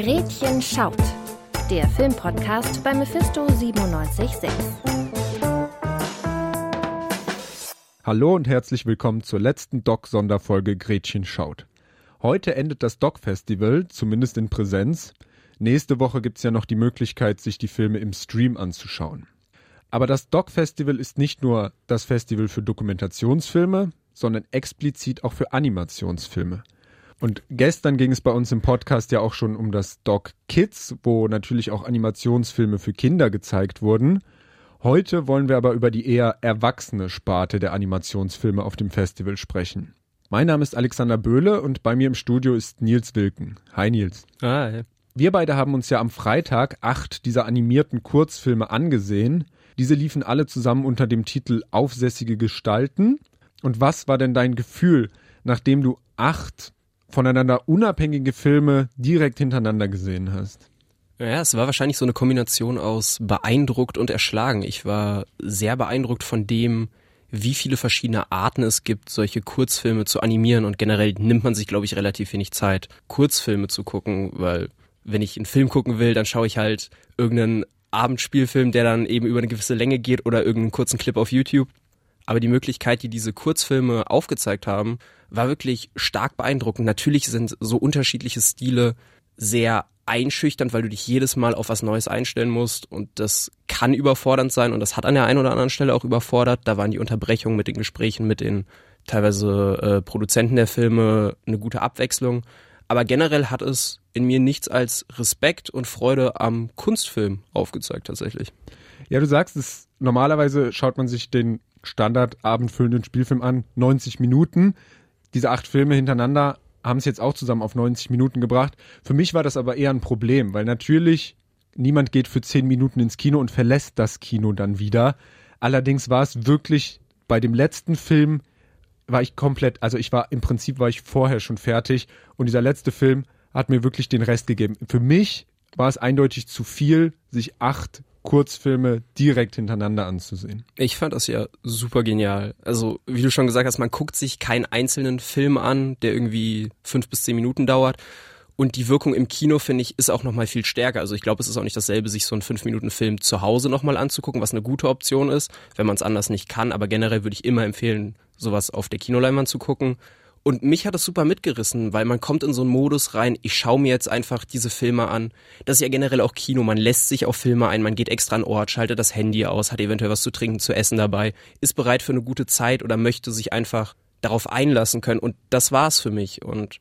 Gretchen schaut. Der Filmpodcast bei Mephisto 976. Hallo und herzlich willkommen zur letzten Doc-Sonderfolge Gretchen schaut. Heute endet das Doc-Festival, zumindest in Präsenz. Nächste Woche gibt es ja noch die Möglichkeit, sich die Filme im Stream anzuschauen. Aber das Doc-Festival ist nicht nur das Festival für Dokumentationsfilme, sondern explizit auch für Animationsfilme. Und gestern ging es bei uns im Podcast ja auch schon um das Doc Kids, wo natürlich auch Animationsfilme für Kinder gezeigt wurden. Heute wollen wir aber über die eher erwachsene Sparte der Animationsfilme auf dem Festival sprechen. Mein Name ist Alexander Böhle und bei mir im Studio ist Nils Wilken. Hi Nils. Hi. Wir beide haben uns ja am Freitag acht dieser animierten Kurzfilme angesehen. Diese liefen alle zusammen unter dem Titel Aufsässige Gestalten. Und was war denn dein Gefühl, nachdem du acht voneinander unabhängige Filme direkt hintereinander gesehen hast? Ja, es war wahrscheinlich so eine Kombination aus beeindruckt und erschlagen. Ich war sehr beeindruckt von dem, wie viele verschiedene Arten es gibt, solche Kurzfilme zu animieren und generell nimmt man sich, glaube ich, relativ wenig Zeit, Kurzfilme zu gucken, weil wenn ich einen Film gucken will, dann schaue ich halt irgendeinen Abendspielfilm, der dann eben über eine gewisse Länge geht oder irgendeinen kurzen Clip auf YouTube. Aber die Möglichkeit, die diese Kurzfilme aufgezeigt haben, war wirklich stark beeindruckend. Natürlich sind so unterschiedliche Stile sehr einschüchternd, weil du dich jedes Mal auf was Neues einstellen musst und das kann überfordernd sein und das hat an der einen oder anderen Stelle auch überfordert. Da waren die Unterbrechungen mit den Gesprächen mit den teilweise äh, Produzenten der Filme eine gute Abwechslung. Aber generell hat es in mir nichts als Respekt und Freude am Kunstfilm aufgezeigt tatsächlich. Ja, du sagst es, normalerweise schaut man sich den Standard abendfüllenden Spielfilm an, 90 Minuten. Diese acht Filme hintereinander haben es jetzt auch zusammen auf 90 Minuten gebracht. Für mich war das aber eher ein Problem, weil natürlich niemand geht für 10 Minuten ins Kino und verlässt das Kino dann wieder. Allerdings war es wirklich bei dem letzten Film war ich komplett, also ich war im Prinzip war ich vorher schon fertig und dieser letzte Film hat mir wirklich den Rest gegeben. Für mich war es eindeutig zu viel, sich acht Kurzfilme direkt hintereinander anzusehen. Ich fand das ja super genial. Also, wie du schon gesagt hast, man guckt sich keinen einzelnen Film an, der irgendwie fünf bis zehn Minuten dauert. Und die Wirkung im Kino, finde ich, ist auch nochmal viel stärker. Also ich glaube, es ist auch nicht dasselbe, sich so einen fünf minuten film zu Hause nochmal anzugucken, was eine gute Option ist, wenn man es anders nicht kann. Aber generell würde ich immer empfehlen, sowas auf der Kinoleinwand zu gucken. Und mich hat das super mitgerissen, weil man kommt in so einen Modus rein, ich schaue mir jetzt einfach diese Filme an. Das ist ja generell auch Kino, man lässt sich auf Filme ein, man geht extra an Ort, schaltet das Handy aus, hat eventuell was zu trinken, zu essen dabei, ist bereit für eine gute Zeit oder möchte sich einfach darauf einlassen können. Und das war's für mich. Und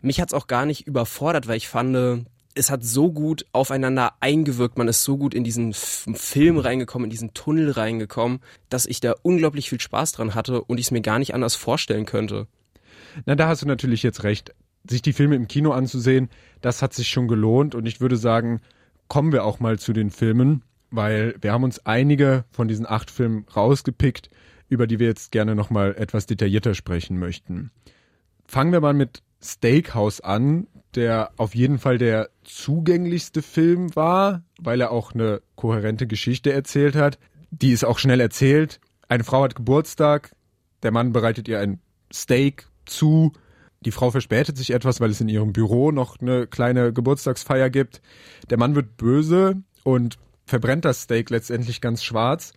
mich hat's auch gar nicht überfordert, weil ich fand, es hat so gut aufeinander eingewirkt, man ist so gut in diesen Film reingekommen, in diesen Tunnel reingekommen, dass ich da unglaublich viel Spaß dran hatte und ich es mir gar nicht anders vorstellen könnte. Na, da hast du natürlich jetzt recht. Sich die Filme im Kino anzusehen, das hat sich schon gelohnt und ich würde sagen, kommen wir auch mal zu den Filmen, weil wir haben uns einige von diesen acht Filmen rausgepickt, über die wir jetzt gerne nochmal etwas detaillierter sprechen möchten. Fangen wir mal mit Steakhouse an, der auf jeden Fall der zugänglichste Film war, weil er auch eine kohärente Geschichte erzählt hat. Die ist auch schnell erzählt. Eine Frau hat Geburtstag, der Mann bereitet ihr ein Steak zu. Die Frau verspätet sich etwas, weil es in ihrem Büro noch eine kleine Geburtstagsfeier gibt. Der Mann wird böse und verbrennt das Steak letztendlich ganz schwarz.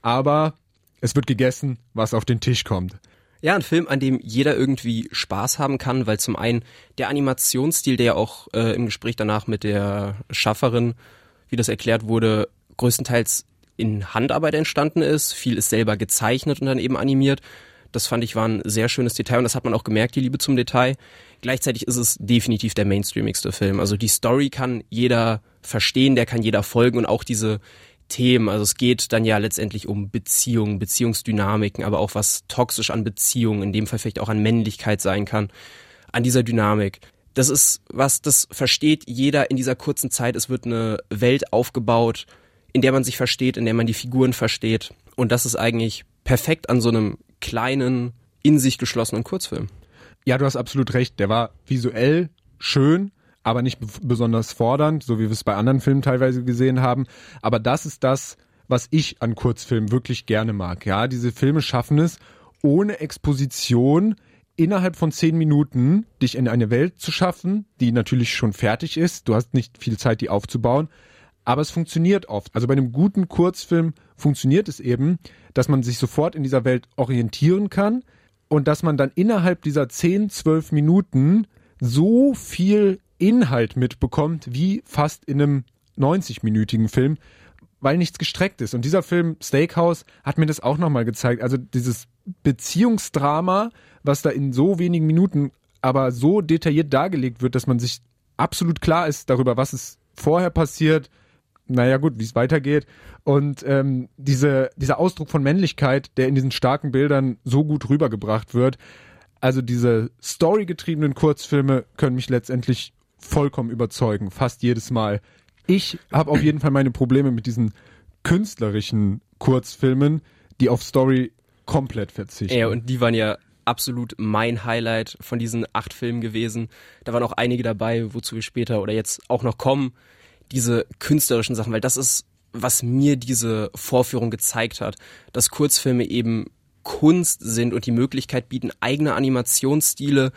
Aber es wird gegessen, was auf den Tisch kommt. Ja, ein Film, an dem jeder irgendwie Spaß haben kann, weil zum einen der Animationsstil, der ja auch äh, im Gespräch danach mit der Schafferin, wie das erklärt wurde, größtenteils in Handarbeit entstanden ist. Viel ist selber gezeichnet und dann eben animiert. Das fand ich war ein sehr schönes Detail und das hat man auch gemerkt, die Liebe zum Detail. Gleichzeitig ist es definitiv der mainstreamigste Film. Also die Story kann jeder verstehen, der kann jeder folgen und auch diese Themen. Also es geht dann ja letztendlich um Beziehungen, Beziehungsdynamiken, aber auch was toxisch an Beziehungen, in dem Fall vielleicht auch an Männlichkeit sein kann, an dieser Dynamik. Das ist was, das versteht jeder in dieser kurzen Zeit. Es wird eine Welt aufgebaut, in der man sich versteht, in der man die Figuren versteht. Und das ist eigentlich perfekt an so einem kleinen, in sich geschlossenen Kurzfilm. Ja, du hast absolut recht. Der war visuell schön, aber nicht besonders fordernd, so wie wir es bei anderen Filmen teilweise gesehen haben. Aber das ist das, was ich an Kurzfilmen wirklich gerne mag. Ja, diese Filme schaffen es, ohne Exposition innerhalb von zehn Minuten dich in eine Welt zu schaffen, die natürlich schon fertig ist. Du hast nicht viel Zeit, die aufzubauen. Aber es funktioniert oft. Also bei einem guten Kurzfilm funktioniert es eben, dass man sich sofort in dieser Welt orientieren kann und dass man dann innerhalb dieser 10, 12 Minuten so viel Inhalt mitbekommt, wie fast in einem 90-minütigen Film, weil nichts gestreckt ist. Und dieser Film Steakhouse hat mir das auch nochmal gezeigt. Also dieses Beziehungsdrama, was da in so wenigen Minuten aber so detailliert dargelegt wird, dass man sich absolut klar ist darüber, was ist vorher passiert, naja gut, wie es weitergeht. Und ähm, diese, dieser Ausdruck von Männlichkeit, der in diesen starken Bildern so gut rübergebracht wird. Also diese storygetriebenen Kurzfilme können mich letztendlich vollkommen überzeugen, fast jedes Mal. Ich habe auf jeden Fall meine Probleme mit diesen künstlerischen Kurzfilmen, die auf Story komplett verzichten. Ja, und die waren ja absolut mein Highlight von diesen acht Filmen gewesen. Da waren auch einige dabei, wozu wir später oder jetzt auch noch kommen diese künstlerischen Sachen, weil das ist, was mir diese Vorführung gezeigt hat, dass Kurzfilme eben Kunst sind und die Möglichkeit bieten, eigene Animationsstile,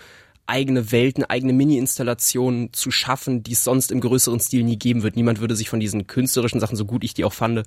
eigene Welten, eigene Mini-Installationen zu schaffen, die es sonst im größeren Stil nie geben wird. Niemand würde sich von diesen künstlerischen Sachen, so gut ich die auch fand,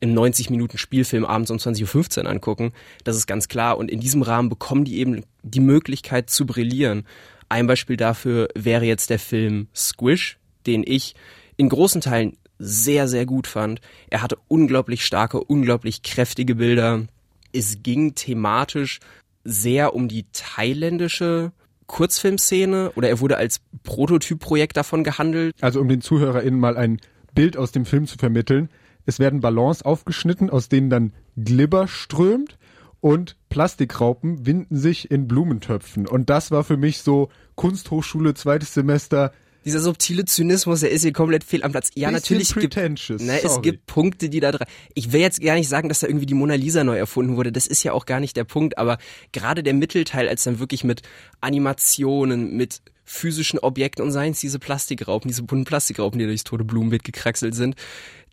im 90 Minuten Spielfilm abends um 20.15 Uhr angucken. Das ist ganz klar. Und in diesem Rahmen bekommen die eben die Möglichkeit zu brillieren. Ein Beispiel dafür wäre jetzt der Film Squish, den ich in großen Teilen sehr, sehr gut fand. Er hatte unglaublich starke, unglaublich kräftige Bilder. Es ging thematisch sehr um die thailändische Kurzfilmszene oder er wurde als Prototypprojekt davon gehandelt. Also um den ZuhörerInnen mal ein Bild aus dem Film zu vermitteln. Es werden Ballons aufgeschnitten, aus denen dann Glibber strömt und Plastikraupen winden sich in Blumentöpfen. Und das war für mich so Kunsthochschule zweites Semester dieser subtile Zynismus, der ist hier komplett fehl am Platz. Ja, natürlich gibt ne, es gibt Punkte, die da dran. Ich will jetzt gar nicht sagen, dass da irgendwie die Mona Lisa neu erfunden wurde. Das ist ja auch gar nicht der Punkt. Aber gerade der Mittelteil, als dann wirklich mit Animationen, mit physischen Objekten und seien es diese Plastikraupen, diese bunten Plastikraupen, die durchs tote Blumenbeet gekraxelt sind.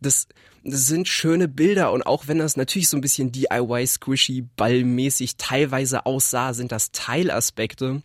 Das, das sind schöne Bilder und auch wenn das natürlich so ein bisschen DIY squishy ballmäßig teilweise aussah, sind das Teilaspekte,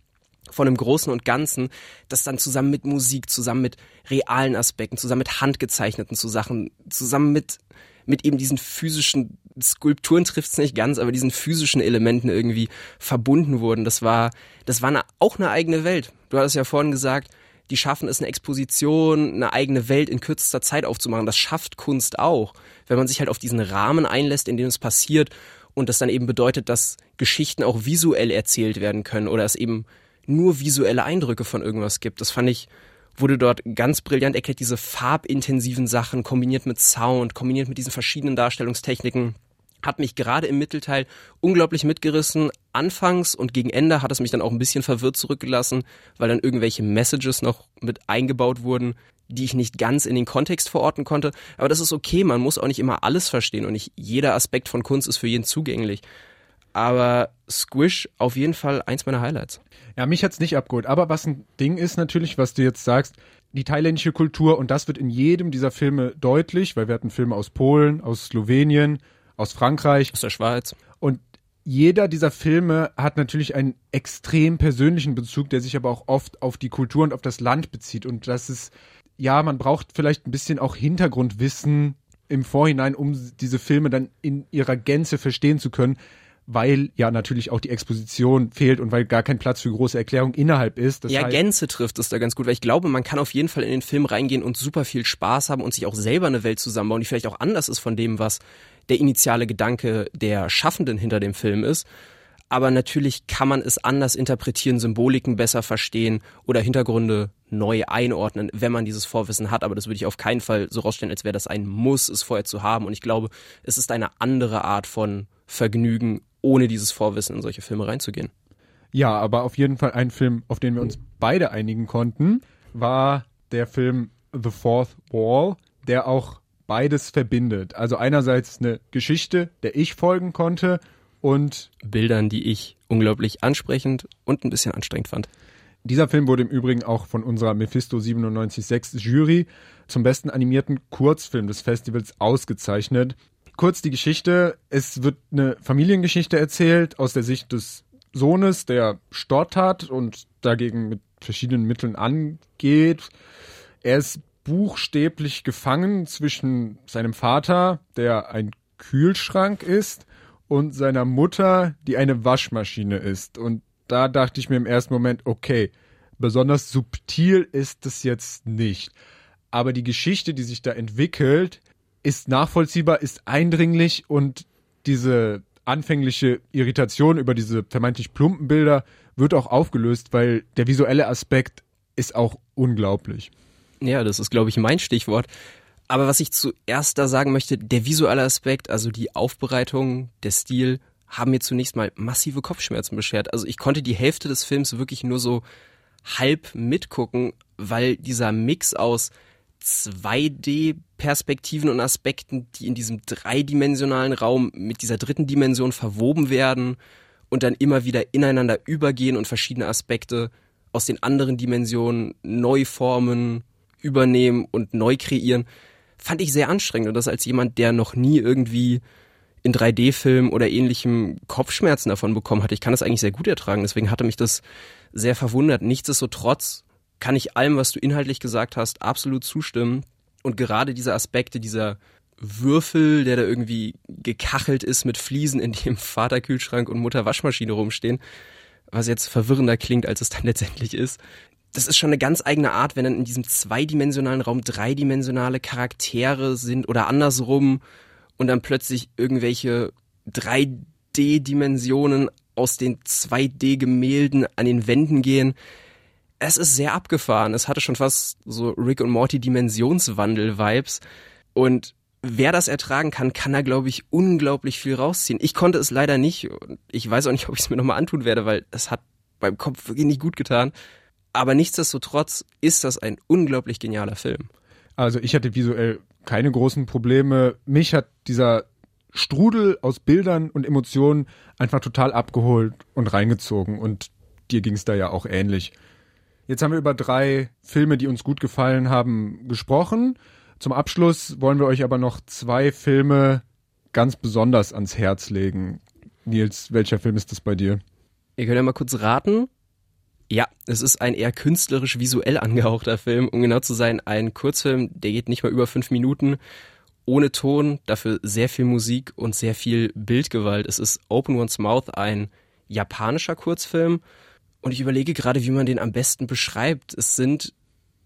von einem Großen und Ganzen, das dann zusammen mit Musik, zusammen mit realen Aspekten, zusammen mit handgezeichneten zu Sachen, zusammen mit, mit eben diesen physischen Skulpturen trifft es nicht ganz, aber diesen physischen Elementen irgendwie verbunden wurden. Das war, das war eine, auch eine eigene Welt. Du hattest ja vorhin gesagt, die schaffen es, eine Exposition, eine eigene Welt in kürzester Zeit aufzumachen. Das schafft Kunst auch, wenn man sich halt auf diesen Rahmen einlässt, in dem es passiert und das dann eben bedeutet, dass Geschichten auch visuell erzählt werden können oder es eben nur visuelle Eindrücke von irgendwas gibt. Das fand ich, wurde dort ganz brillant erklärt, diese farbintensiven Sachen kombiniert mit Sound, kombiniert mit diesen verschiedenen Darstellungstechniken hat mich gerade im Mittelteil unglaublich mitgerissen. Anfangs und gegen Ende hat es mich dann auch ein bisschen verwirrt zurückgelassen, weil dann irgendwelche Messages noch mit eingebaut wurden, die ich nicht ganz in den Kontext verorten konnte. Aber das ist okay, man muss auch nicht immer alles verstehen und nicht jeder Aspekt von Kunst ist für jeden zugänglich. Aber Squish auf jeden Fall eins meiner Highlights. Ja, mich hat's nicht abgeholt. Aber was ein Ding ist natürlich, was du jetzt sagst, die thailändische Kultur und das wird in jedem dieser Filme deutlich, weil wir hatten Filme aus Polen, aus Slowenien, aus Frankreich. Aus der Schweiz. Und jeder dieser Filme hat natürlich einen extrem persönlichen Bezug, der sich aber auch oft auf die Kultur und auf das Land bezieht. Und das ist, ja, man braucht vielleicht ein bisschen auch Hintergrundwissen im Vorhinein, um diese Filme dann in ihrer Gänze verstehen zu können weil ja natürlich auch die Exposition fehlt und weil gar kein Platz für große Erklärung innerhalb ist. Das ja, heißt, Gänze trifft es da ganz gut, weil ich glaube, man kann auf jeden Fall in den Film reingehen und super viel Spaß haben und sich auch selber eine Welt zusammenbauen, die vielleicht auch anders ist von dem, was der initiale Gedanke der Schaffenden hinter dem Film ist. Aber natürlich kann man es anders interpretieren, Symboliken besser verstehen oder Hintergründe neu einordnen, wenn man dieses Vorwissen hat. Aber das würde ich auf keinen Fall so rausstellen, als wäre das ein Muss, es vorher zu haben. Und ich glaube, es ist eine andere Art von Vergnügen ohne dieses Vorwissen in solche Filme reinzugehen. Ja, aber auf jeden Fall ein Film, auf den wir uns beide einigen konnten, war der Film The Fourth Wall, der auch beides verbindet. Also einerseits eine Geschichte, der ich folgen konnte und Bildern, die ich unglaublich ansprechend und ein bisschen anstrengend fand. Dieser Film wurde im Übrigen auch von unserer Mephisto 976 Jury zum besten animierten Kurzfilm des Festivals ausgezeichnet kurz die Geschichte. Es wird eine Familiengeschichte erzählt aus der Sicht des Sohnes, der stottert und dagegen mit verschiedenen Mitteln angeht. Er ist buchstäblich gefangen zwischen seinem Vater, der ein Kühlschrank ist, und seiner Mutter, die eine Waschmaschine ist. Und da dachte ich mir im ersten Moment, okay, besonders subtil ist es jetzt nicht. Aber die Geschichte, die sich da entwickelt, ist nachvollziehbar, ist eindringlich und diese anfängliche Irritation über diese vermeintlich plumpen Bilder wird auch aufgelöst, weil der visuelle Aspekt ist auch unglaublich. Ja, das ist, glaube ich, mein Stichwort. Aber was ich zuerst da sagen möchte, der visuelle Aspekt, also die Aufbereitung, der Stil, haben mir zunächst mal massive Kopfschmerzen beschert. Also ich konnte die Hälfte des Films wirklich nur so halb mitgucken, weil dieser Mix aus 2D-Perspektiven und Aspekten, die in diesem dreidimensionalen Raum mit dieser dritten Dimension verwoben werden und dann immer wieder ineinander übergehen und verschiedene Aspekte aus den anderen Dimensionen neu formen, übernehmen und neu kreieren, fand ich sehr anstrengend. Und das als jemand, der noch nie irgendwie in 3D-Film oder ähnlichem Kopfschmerzen davon bekommen hatte. Ich kann das eigentlich sehr gut ertragen. Deswegen hatte mich das sehr verwundert. Nichtsdestotrotz kann ich allem, was du inhaltlich gesagt hast, absolut zustimmen. Und gerade diese Aspekte, dieser Würfel, der da irgendwie gekachelt ist mit Fliesen, in dem Vaterkühlschrank und Mutter Waschmaschine rumstehen, was jetzt verwirrender klingt, als es dann letztendlich ist. Das ist schon eine ganz eigene Art, wenn dann in diesem zweidimensionalen Raum dreidimensionale Charaktere sind oder andersrum und dann plötzlich irgendwelche 3D-Dimensionen aus den 2D-Gemälden an den Wänden gehen. Es ist sehr abgefahren. Es hatte schon fast so Rick und Morty Dimensionswandel-Vibes. Und wer das ertragen kann, kann da, glaube ich, unglaublich viel rausziehen. Ich konnte es leider nicht. Ich weiß auch nicht, ob ich es mir nochmal antun werde, weil es hat beim Kopf wirklich nicht gut getan. Aber nichtsdestotrotz ist das ein unglaublich genialer Film. Also ich hatte visuell keine großen Probleme. Mich hat dieser Strudel aus Bildern und Emotionen einfach total abgeholt und reingezogen. Und dir ging es da ja auch ähnlich. Jetzt haben wir über drei Filme, die uns gut gefallen haben, gesprochen. Zum Abschluss wollen wir euch aber noch zwei Filme ganz besonders ans Herz legen. Nils, welcher Film ist das bei dir? Ihr könnt ja mal kurz raten. Ja, es ist ein eher künstlerisch visuell angehauchter Film, um genau zu sein, ein Kurzfilm, der geht nicht mal über fünf Minuten, ohne Ton, dafür sehr viel Musik und sehr viel Bildgewalt. Es ist Open One's Mouth, ein japanischer Kurzfilm und ich überlege gerade, wie man den am besten beschreibt. Es sind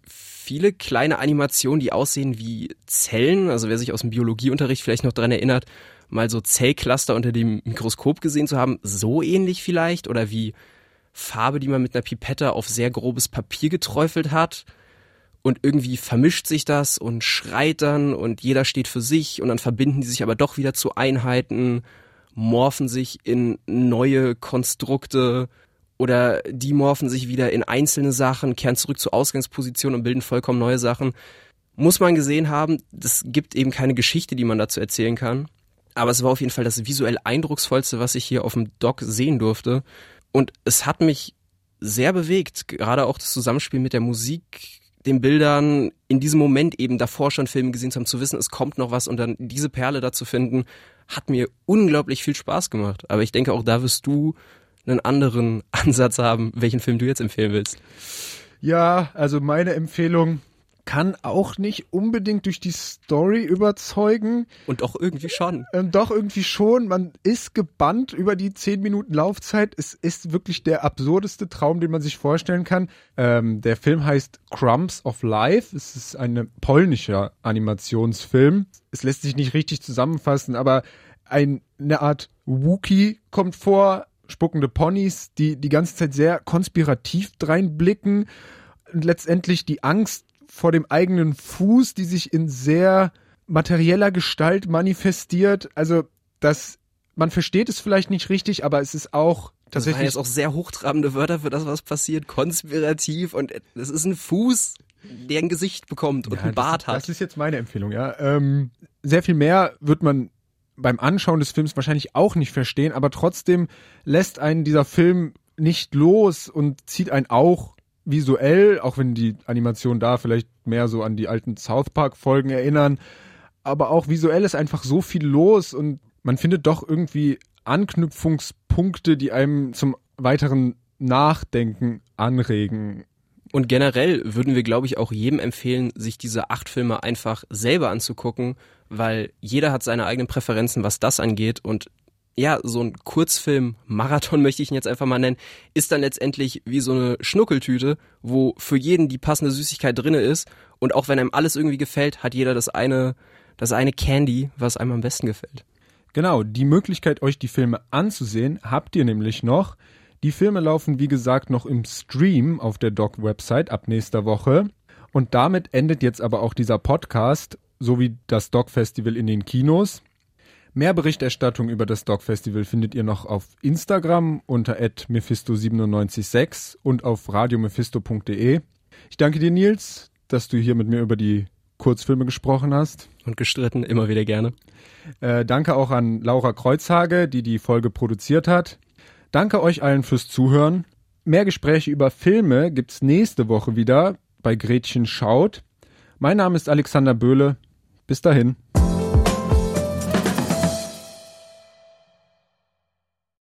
viele kleine Animationen, die aussehen wie Zellen, also wer sich aus dem Biologieunterricht vielleicht noch dran erinnert, mal so Zellcluster unter dem Mikroskop gesehen zu haben, so ähnlich vielleicht oder wie Farbe, die man mit einer Pipette auf sehr grobes Papier geträufelt hat. Und irgendwie vermischt sich das und schreit dann und jeder steht für sich und dann verbinden die sich aber doch wieder zu Einheiten, morphen sich in neue Konstrukte oder die morphen sich wieder in einzelne Sachen, kehren zurück zur Ausgangsposition und bilden vollkommen neue Sachen. Muss man gesehen haben, das gibt eben keine Geschichte, die man dazu erzählen kann. Aber es war auf jeden Fall das visuell eindrucksvollste, was ich hier auf dem Doc sehen durfte. Und es hat mich sehr bewegt, gerade auch das Zusammenspiel mit der Musik, den Bildern, in diesem Moment eben davor schon Filme gesehen zu haben, zu wissen, es kommt noch was und dann diese Perle da zu finden, hat mir unglaublich viel Spaß gemacht. Aber ich denke, auch da wirst du einen anderen Ansatz haben, welchen Film du jetzt empfehlen willst. Ja, also meine Empfehlung kann auch nicht unbedingt durch die Story überzeugen. Und doch irgendwie schon. Ähm, doch irgendwie schon. Man ist gebannt über die zehn Minuten Laufzeit. Es ist wirklich der absurdeste Traum, den man sich vorstellen kann. Ähm, der Film heißt Crumbs of Life. Es ist ein polnischer Animationsfilm. Es lässt sich nicht richtig zusammenfassen, aber ein, eine Art Wookie kommt vor, spuckende Ponys, die die ganze Zeit sehr konspirativ dreinblicken und letztendlich die Angst vor dem eigenen Fuß, die sich in sehr materieller Gestalt manifestiert. Also das, man versteht es vielleicht nicht richtig, aber es ist auch tatsächlich. Das waren jetzt auch sehr hochtrabende Wörter für das, was passiert. Konspirativ und es ist ein Fuß, der ein Gesicht bekommt und ja, einen Bart das, hat. Das ist jetzt meine Empfehlung, ja. Ähm, sehr viel mehr wird man beim Anschauen des Films wahrscheinlich auch nicht verstehen, aber trotzdem lässt einen dieser Film nicht los und zieht einen auch visuell, auch wenn die Animationen da vielleicht mehr so an die alten South Park Folgen erinnern, aber auch visuell ist einfach so viel los und man findet doch irgendwie Anknüpfungspunkte, die einem zum weiteren Nachdenken anregen. Und generell würden wir, glaube ich, auch jedem empfehlen, sich diese acht Filme einfach selber anzugucken, weil jeder hat seine eigenen Präferenzen, was das angeht. Und ja, so ein Kurzfilm, Marathon möchte ich ihn jetzt einfach mal nennen, ist dann letztendlich wie so eine Schnuckeltüte, wo für jeden die passende Süßigkeit drinne ist. Und auch wenn einem alles irgendwie gefällt, hat jeder das eine, das eine Candy, was einem am besten gefällt. Genau, die Möglichkeit, euch die Filme anzusehen, habt ihr nämlich noch. Die Filme laufen, wie gesagt, noch im Stream auf der Doc-Website ab nächster Woche. Und damit endet jetzt aber auch dieser Podcast, sowie das Doc-Festival in den Kinos. Mehr Berichterstattung über das Doc Festival findet ihr noch auf Instagram unter mephisto976 und auf radiomephisto.de. Ich danke dir, Nils, dass du hier mit mir über die Kurzfilme gesprochen hast. Und gestritten, immer wieder gerne. Äh, danke auch an Laura Kreuzhage, die die Folge produziert hat. Danke euch allen fürs Zuhören. Mehr Gespräche über Filme gibt's nächste Woche wieder bei Gretchen Schaut. Mein Name ist Alexander Böhle. Bis dahin.